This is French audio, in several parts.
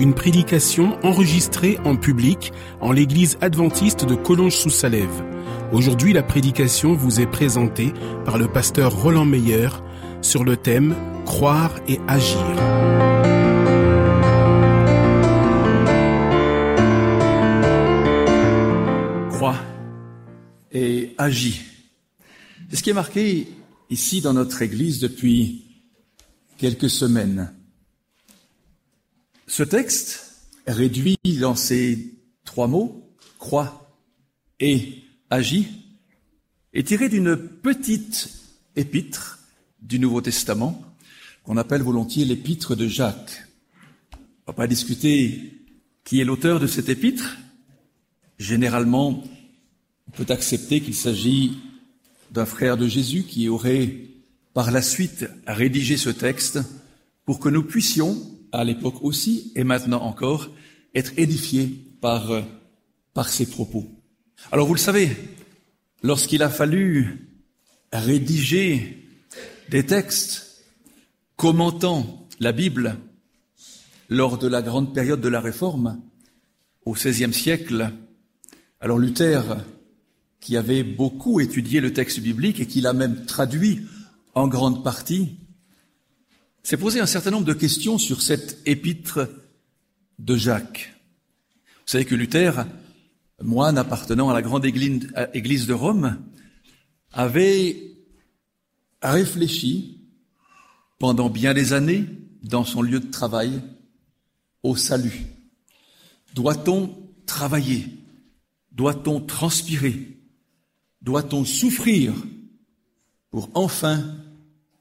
une prédication enregistrée en public en l'église adventiste de Collonges-sous-Salève. Aujourd'hui, la prédication vous est présentée par le pasteur Roland Meyer sur le thème Croire et agir. Crois et agis. C'est ce qui est marqué ici dans notre église depuis quelques semaines. Ce texte, réduit dans ces trois mots, croit et agit, est tiré d'une petite épître du Nouveau Testament qu'on appelle volontiers l'épître de Jacques. On va pas discuter qui est l'auteur de cette épître. Généralement, on peut accepter qu'il s'agit d'un frère de Jésus qui aurait par la suite rédigé ce texte pour que nous puissions à l'époque aussi, et maintenant encore, être édifié par, euh, par ses propos. Alors vous le savez, lorsqu'il a fallu rédiger des textes commentant la Bible lors de la grande période de la Réforme, au XVIe siècle, alors Luther, qui avait beaucoup étudié le texte biblique et qui l'a même traduit en grande partie, s'est posé un certain nombre de questions sur cette épître de Jacques. Vous savez que Luther, moine appartenant à la grande église de Rome, avait réfléchi pendant bien des années dans son lieu de travail au salut. Doit-on travailler? Doit-on transpirer? Doit-on souffrir pour enfin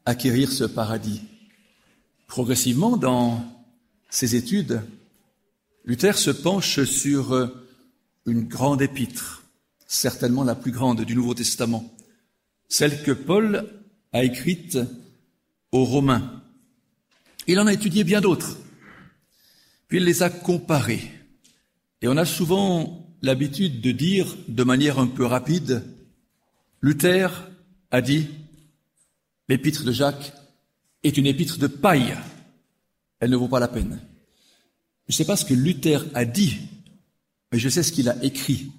acquérir ce paradis? Progressivement, dans ses études, Luther se penche sur euh, une grande épître, certainement la plus grande du Nouveau Testament, celle que Paul a écrite aux Romains. Il en a étudié bien d'autres, puis il les a comparées. Et on a souvent l'habitude de dire de manière un peu rapide, Luther a dit, l'épître de Jacques est une épître de paille. Elle ne vaut pas la peine. Je ne sais pas ce que Luther a dit, mais je sais ce qu'il a écrit,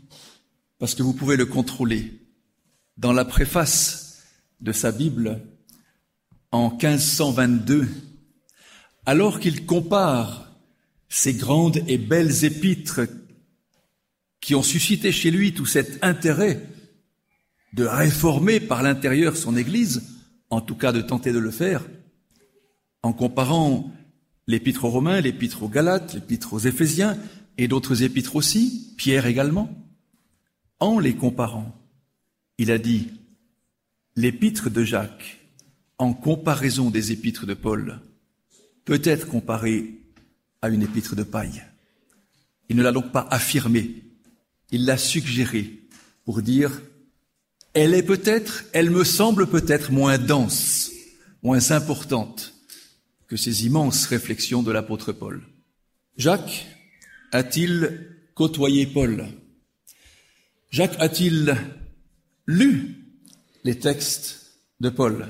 parce que vous pouvez le contrôler. Dans la préface de sa Bible, en 1522, alors qu'il compare ces grandes et belles épîtres qui ont suscité chez lui tout cet intérêt de réformer par l'intérieur son Église, en tout cas de tenter de le faire, en comparant l'épître aux Romains, l'épître aux Galates, l'épître aux Éphésiens et d'autres épîtres aussi, Pierre également, en les comparant, il a dit l'épître de Jacques, en comparaison des épîtres de Paul, peut être comparée à une épître de paille. Il ne l'a donc pas affirmé, il l'a suggéré pour dire elle est peut-être, elle me semble peut-être moins dense, moins importante que ces immenses réflexions de l'apôtre Paul. Jacques a-t-il côtoyé Paul? Jacques a-t-il lu les textes de Paul?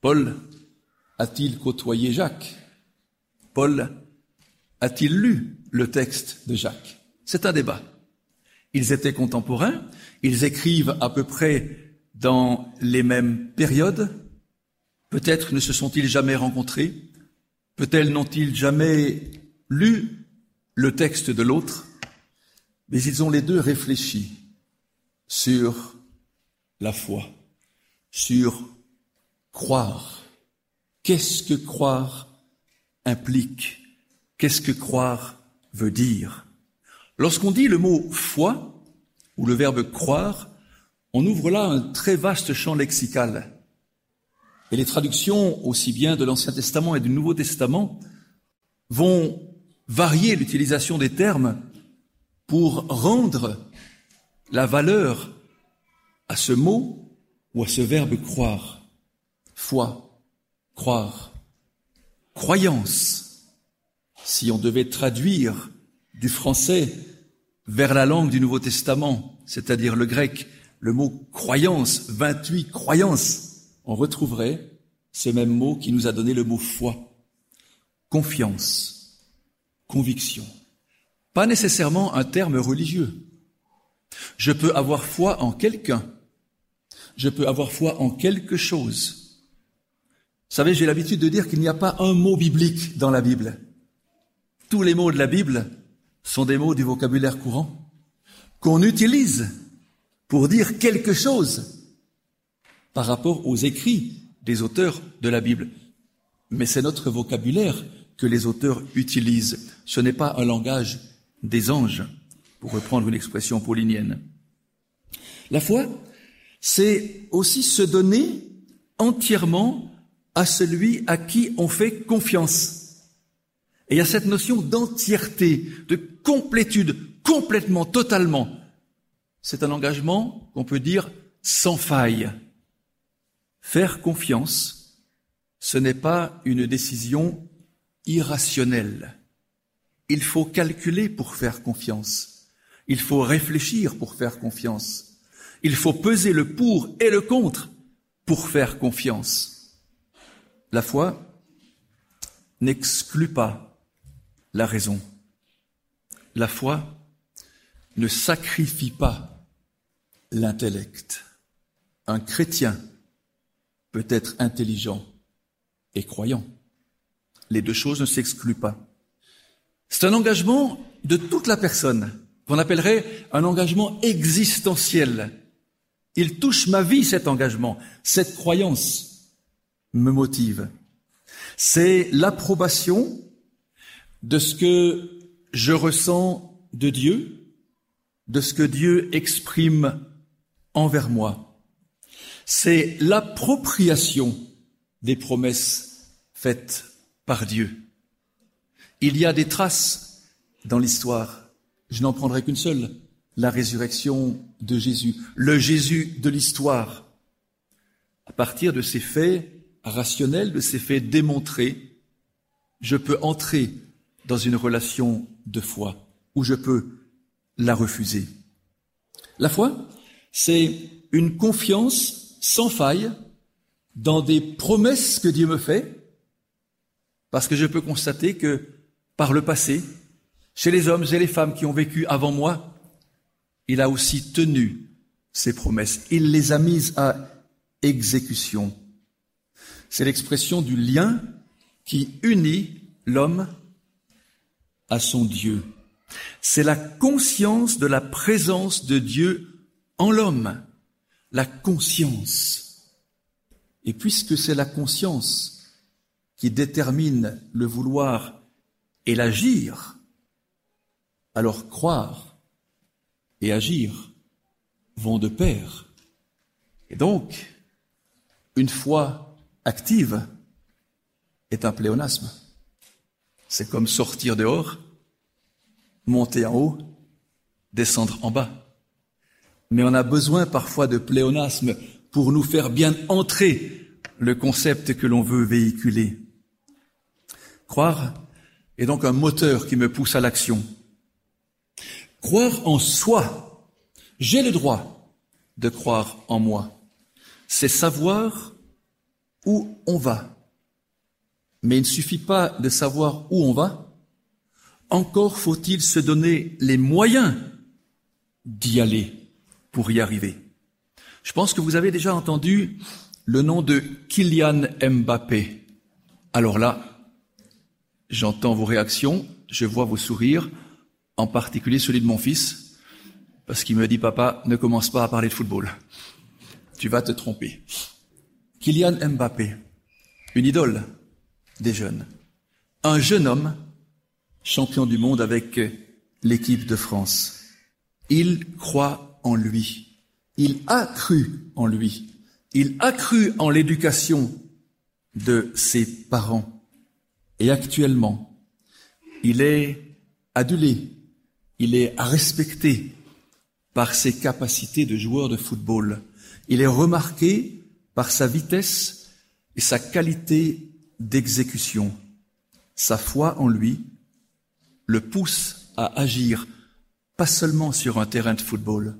Paul a-t-il côtoyé Jacques? Paul a-t-il lu le texte de Jacques? C'est un débat. Ils étaient contemporains, ils écrivent à peu près dans les mêmes périodes, Peut-être ne se sont-ils jamais rencontrés, peut-être n'ont-ils jamais lu le texte de l'autre, mais ils ont les deux réfléchi sur la foi, sur croire. Qu'est-ce que croire implique? Qu'est-ce que croire veut dire? Lorsqu'on dit le mot foi ou le verbe croire, on ouvre là un très vaste champ lexical. Et les traductions, aussi bien de l'Ancien Testament et du Nouveau Testament, vont varier l'utilisation des termes pour rendre la valeur à ce mot ou à ce verbe croire. Foi, croire, croyance. Si on devait traduire du français vers la langue du Nouveau Testament, c'est-à-dire le grec, le mot croyance, 28 croyances, on retrouverait ce même mot qui nous a donné le mot foi, confiance, conviction. Pas nécessairement un terme religieux. Je peux avoir foi en quelqu'un. Je peux avoir foi en quelque chose. Vous savez, j'ai l'habitude de dire qu'il n'y a pas un mot biblique dans la Bible. Tous les mots de la Bible sont des mots du vocabulaire courant qu'on utilise pour dire quelque chose par rapport aux écrits des auteurs de la Bible. Mais c'est notre vocabulaire que les auteurs utilisent. Ce n'est pas un langage des anges, pour reprendre une expression paulinienne. La foi, c'est aussi se donner entièrement à celui à qui on fait confiance. Et il y a cette notion d'entièreté, de complétude, complètement, totalement. C'est un engagement qu'on peut dire sans faille. Faire confiance, ce n'est pas une décision irrationnelle. Il faut calculer pour faire confiance. Il faut réfléchir pour faire confiance. Il faut peser le pour et le contre pour faire confiance. La foi n'exclut pas la raison. La foi ne sacrifie pas l'intellect. Un chrétien peut être intelligent et croyant. Les deux choses ne s'excluent pas. C'est un engagement de toute la personne, qu'on appellerait un engagement existentiel. Il touche ma vie, cet engagement. Cette croyance me motive. C'est l'approbation de ce que je ressens de Dieu, de ce que Dieu exprime envers moi. C'est l'appropriation des promesses faites par Dieu. Il y a des traces dans l'histoire. Je n'en prendrai qu'une seule. La résurrection de Jésus. Le Jésus de l'histoire. À partir de ces faits rationnels, de ces faits démontrés, je peux entrer dans une relation de foi ou je peux la refuser. La foi, c'est une confiance sans faille dans des promesses que Dieu me fait, parce que je peux constater que par le passé, chez les hommes et les femmes qui ont vécu avant moi, il a aussi tenu ses promesses. Il les a mises à exécution. C'est l'expression du lien qui unit l'homme à son Dieu. C'est la conscience de la présence de Dieu en l'homme. La conscience. Et puisque c'est la conscience qui détermine le vouloir et l'agir, alors croire et agir vont de pair. Et donc, une foi active est un pléonasme. C'est comme sortir dehors, monter en haut, descendre en bas. Mais on a besoin parfois de pléonasme pour nous faire bien entrer le concept que l'on veut véhiculer. Croire est donc un moteur qui me pousse à l'action. Croire en soi, j'ai le droit de croire en moi. C'est savoir où on va. Mais il ne suffit pas de savoir où on va, encore faut-il se donner les moyens d'y aller pour y arriver. Je pense que vous avez déjà entendu le nom de Kylian Mbappé. Alors là, J'entends vos réactions, je vois vos sourires, en particulier celui de mon fils, parce qu'il me dit, papa, ne commence pas à parler de football. Tu vas te tromper. Kylian Mbappé, une idole des jeunes. Un jeune homme, champion du monde avec l'équipe de France. Il croit lui. Il a cru en lui. Il a cru en l'éducation de ses parents. Et actuellement, Il est adulé, il est à respecter par ses capacités de joueur de football. Il est remarqué par sa vitesse et sa qualité d'exécution. Sa foi en lui le pousse à agir pas seulement sur un terrain de football.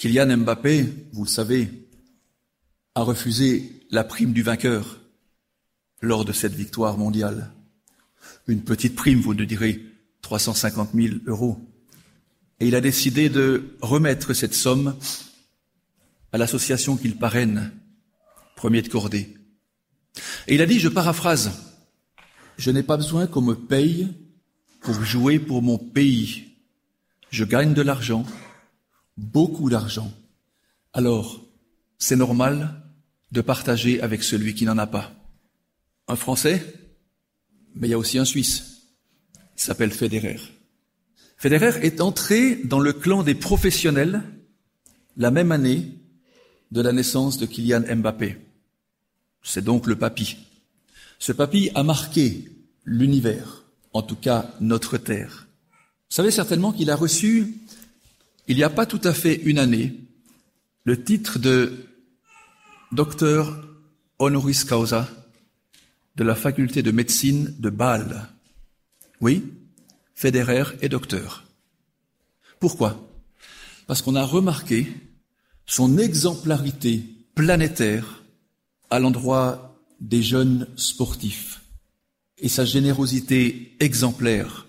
Kylian Mbappé, vous le savez, a refusé la prime du vainqueur lors de cette victoire mondiale. Une petite prime, vous nous direz, 350 000 euros. Et il a décidé de remettre cette somme à l'association qu'il parraine, Premier de Cordée. Et il a dit, je paraphrase, je n'ai pas besoin qu'on me paye pour jouer pour mon pays. Je gagne de l'argent, beaucoup d'argent. Alors, c'est normal de partager avec celui qui n'en a pas. Un Français, mais il y a aussi un Suisse. Il s'appelle Federer. Federer est entré dans le clan des professionnels la même année de la naissance de Kylian Mbappé. C'est donc le papy. Ce papy a marqué l'univers, en tout cas notre terre. Vous savez certainement qu'il a reçu, il n'y a pas tout à fait une année, le titre de docteur honoris causa de la faculté de médecine de Bâle. Oui, Federer est docteur. Pourquoi? Parce qu'on a remarqué son exemplarité planétaire à l'endroit des jeunes sportifs et sa générosité exemplaire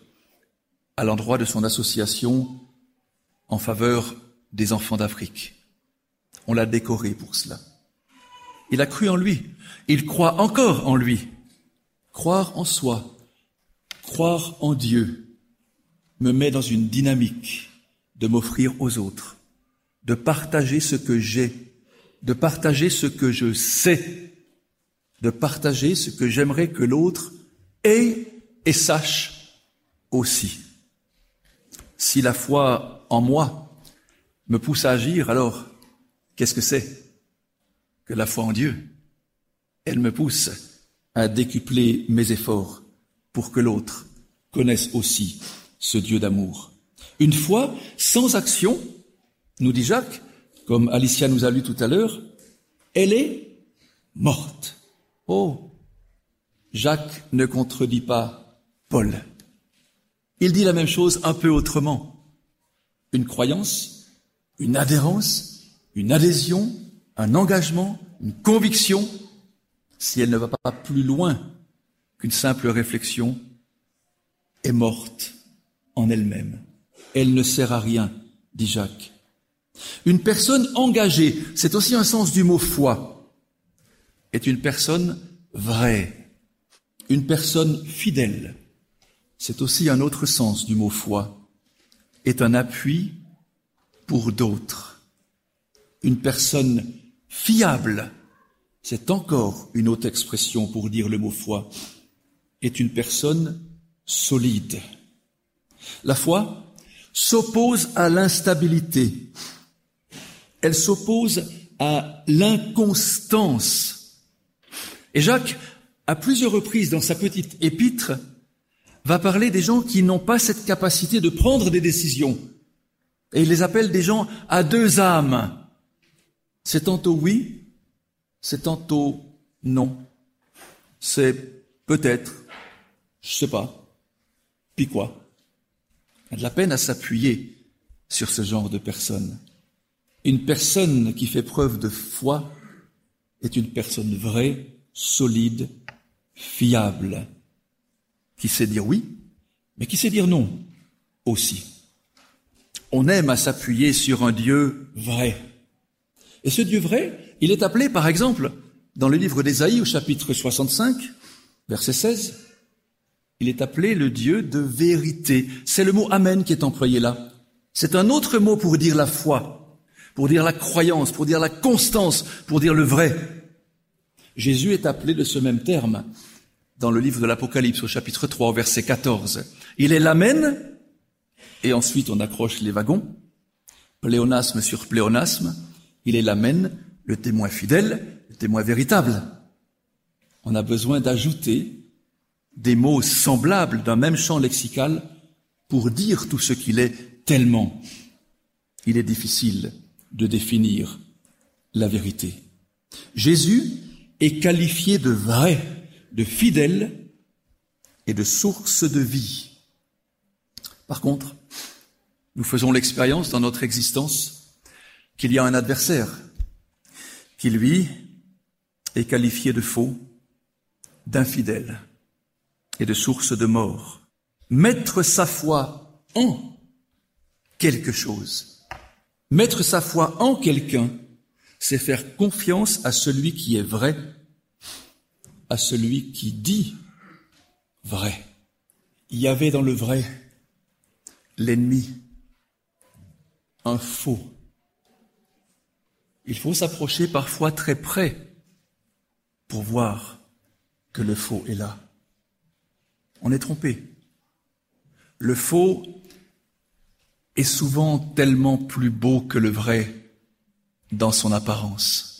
à l'endroit de son association en faveur des enfants d'Afrique. On l'a décoré pour cela. Il a cru en lui. Il croit encore en lui. Croire en soi, croire en Dieu, me met dans une dynamique de m'offrir aux autres, de partager ce que j'ai, de partager ce que je sais, de partager ce que j'aimerais que l'autre ait et sache aussi. Si la foi en moi me pousse à agir, alors qu'est-ce que c'est que la foi en Dieu? Elle me pousse à décupler mes efforts pour que l'autre connaisse aussi ce Dieu d'amour. Une foi sans action, nous dit Jacques, comme Alicia nous a lu tout à l'heure, elle est morte. Oh, Jacques ne contredit pas Paul. Il dit la même chose un peu autrement. Une croyance, une adhérence, une adhésion, un engagement, une conviction, si elle ne va pas plus loin qu'une simple réflexion, est morte en elle-même. Elle ne sert à rien, dit Jacques. Une personne engagée, c'est aussi un sens du mot foi, est une personne vraie, une personne fidèle. C'est aussi un autre sens du mot foi, est un appui pour d'autres. Une personne fiable, c'est encore une autre expression pour dire le mot foi, est une personne solide. La foi s'oppose à l'instabilité. Elle s'oppose à l'inconstance. Et Jacques, à plusieurs reprises dans sa petite épître, va parler des gens qui n'ont pas cette capacité de prendre des décisions. Et il les appelle des gens à deux âmes. C'est tantôt oui, c'est tantôt non. C'est peut-être, je sais pas. Puis quoi a de la peine à s'appuyer sur ce genre de personne. Une personne qui fait preuve de foi est une personne vraie, solide, fiable, qui sait dire oui, mais qui sait dire non aussi. On aime à s'appuyer sur un Dieu vrai. Et ce Dieu vrai, il est appelé par exemple dans le livre d'Ésaïe au chapitre 65, verset 16, il est appelé le Dieu de vérité. C'est le mot Amen qui est employé là. C'est un autre mot pour dire la foi, pour dire la croyance, pour dire la constance, pour dire le vrai. Jésus est appelé de ce même terme dans le livre de l'Apocalypse au chapitre 3 au verset 14. Il est l'Amen, et ensuite on accroche les wagons, pléonasme sur pléonasme, il est l'Amen, le témoin fidèle, le témoin véritable. On a besoin d'ajouter des mots semblables d'un même champ lexical pour dire tout ce qu'il est tellement il est difficile de définir la vérité. Jésus est qualifié de vrai, de fidèle et de source de vie. Par contre, nous faisons l'expérience dans notre existence qu'il y a un adversaire qui, lui, est qualifié de faux, d'infidèle et de source de mort. Mettre sa foi en quelque chose, mettre sa foi en quelqu'un, c'est faire confiance à celui qui est vrai, à celui qui dit vrai. Il y avait dans le vrai l'ennemi, un faux. Il faut s'approcher parfois très près pour voir que le faux est là. On est trompé. Le faux est souvent tellement plus beau que le vrai dans son apparence.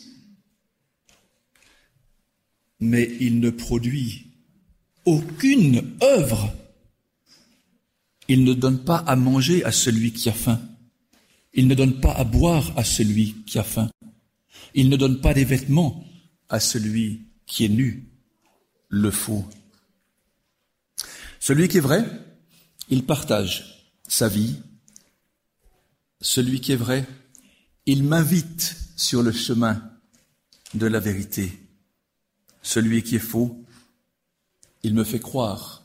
Mais il ne produit aucune œuvre. Il ne donne pas à manger à celui qui a faim. Il ne donne pas à boire à celui qui a faim. Il ne donne pas des vêtements à celui qui est nu. Le faux. Celui qui est vrai, il partage sa vie. Celui qui est vrai, il m'invite sur le chemin de la vérité. Celui qui est faux, il me fait croire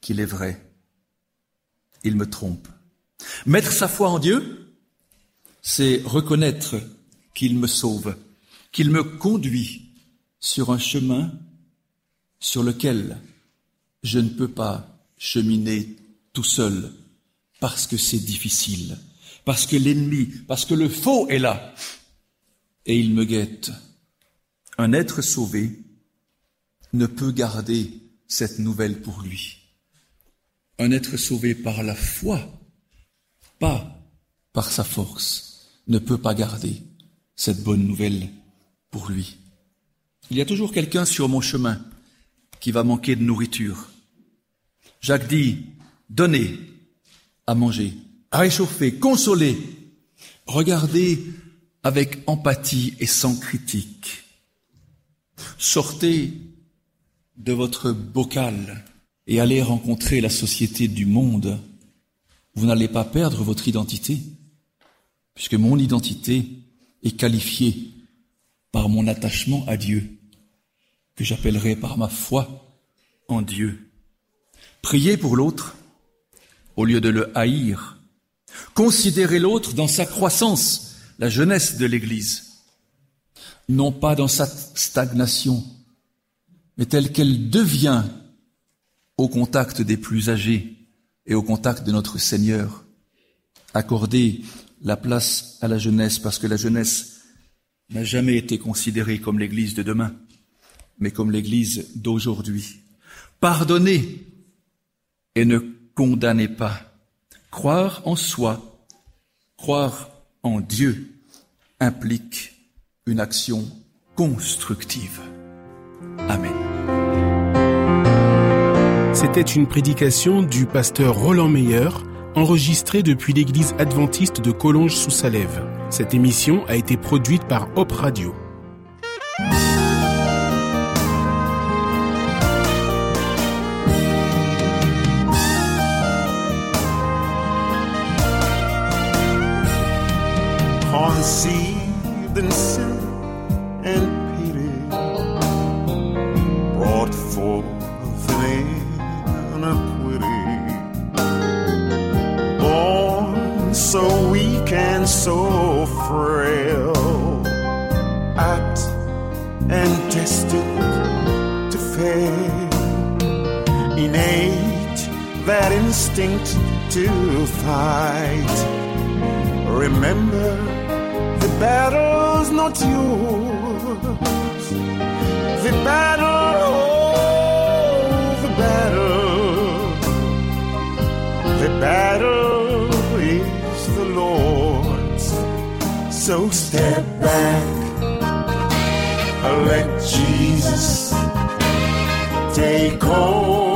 qu'il est vrai. Il me trompe. Mettre sa foi en Dieu, c'est reconnaître qu'il me sauve, qu'il me conduit sur un chemin sur lequel je ne peux pas cheminer tout seul parce que c'est difficile, parce que l'ennemi, parce que le faux est là et il me guette. Un être sauvé ne peut garder cette nouvelle pour lui. Un être sauvé par la foi, pas par sa force, ne peut pas garder cette bonne nouvelle pour lui. Il y a toujours quelqu'un sur mon chemin qui va manquer de nourriture. Jacques dit, donnez à manger, à réchauffer, consoler, regardez avec empathie et sans critique. Sortez de votre bocal et allez rencontrer la société du monde. Vous n'allez pas perdre votre identité, puisque mon identité est qualifiée par mon attachement à Dieu, que j'appellerai par ma foi en Dieu. Priez pour l'autre au lieu de le haïr. Considérez l'autre dans sa croissance, la jeunesse de l'Église, non pas dans sa stagnation, mais telle qu'elle devient au contact des plus âgés et au contact de notre Seigneur. Accordez la place à la jeunesse parce que la jeunesse n'a jamais été considérée comme l'Église de demain, mais comme l'Église d'aujourd'hui. Pardonnez et ne condamnez pas. Croire en soi, croire en Dieu implique une action constructive. Amen. C'était une prédication du pasteur Roland Meyer, enregistrée depuis l'église adventiste de Collonges sous Salève. Cette émission a été produite par Hop Radio. Instinct to fight. Remember, the battle's not yours. The battle, oh, the battle, the battle is the Lord's. So step back, and let Jesus take hold.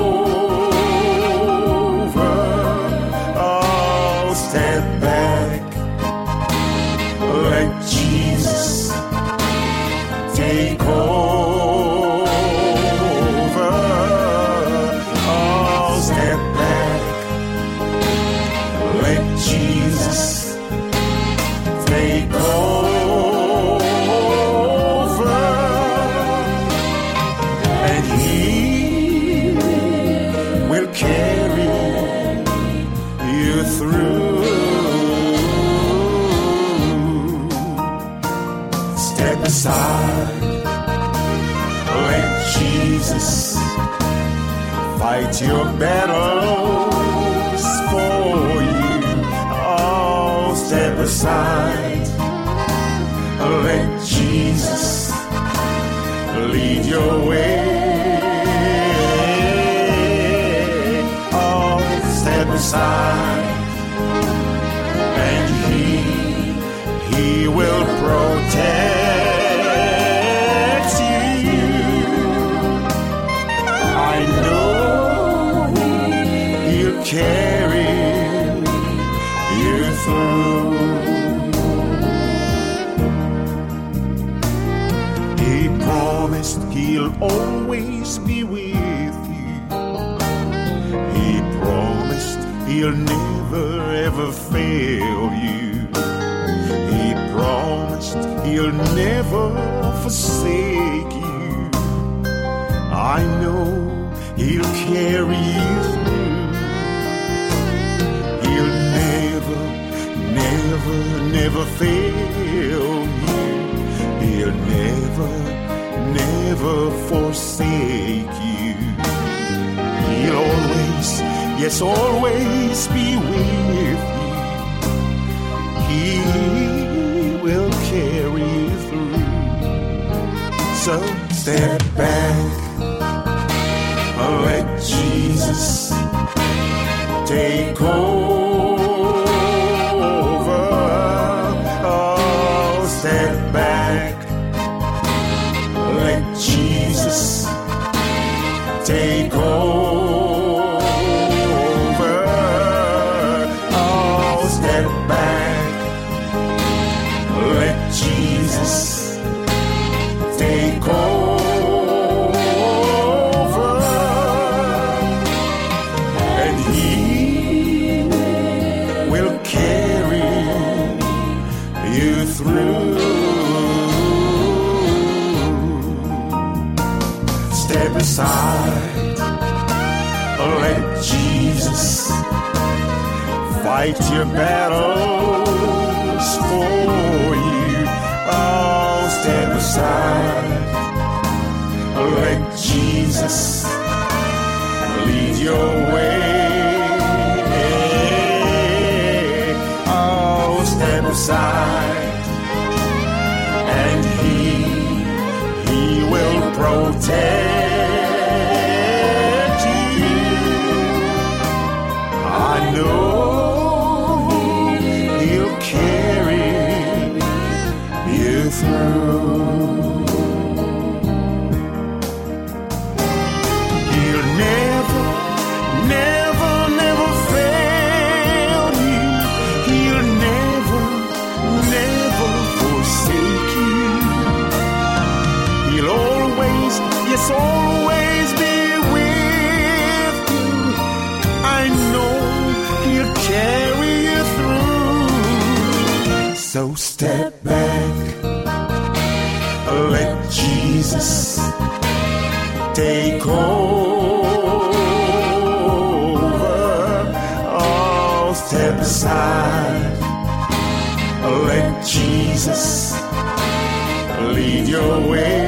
Step aside. Let Jesus lead your way. Oh, step aside. I know he'll carry you through. He'll never, never, never fail you. He'll never, never forsake you. He'll always, yes, always be with you. He will carry you through. So step back, let Jesus take over. Oh, step back, let Jesus take over. Oh, step back, let Jesus Aside, let Jesus fight your battles for you. Oh, stand aside, let Jesus lead your way. Oh, stand aside, and He He will protect Lord. Over. Oh, step aside. Let Jesus lead your way.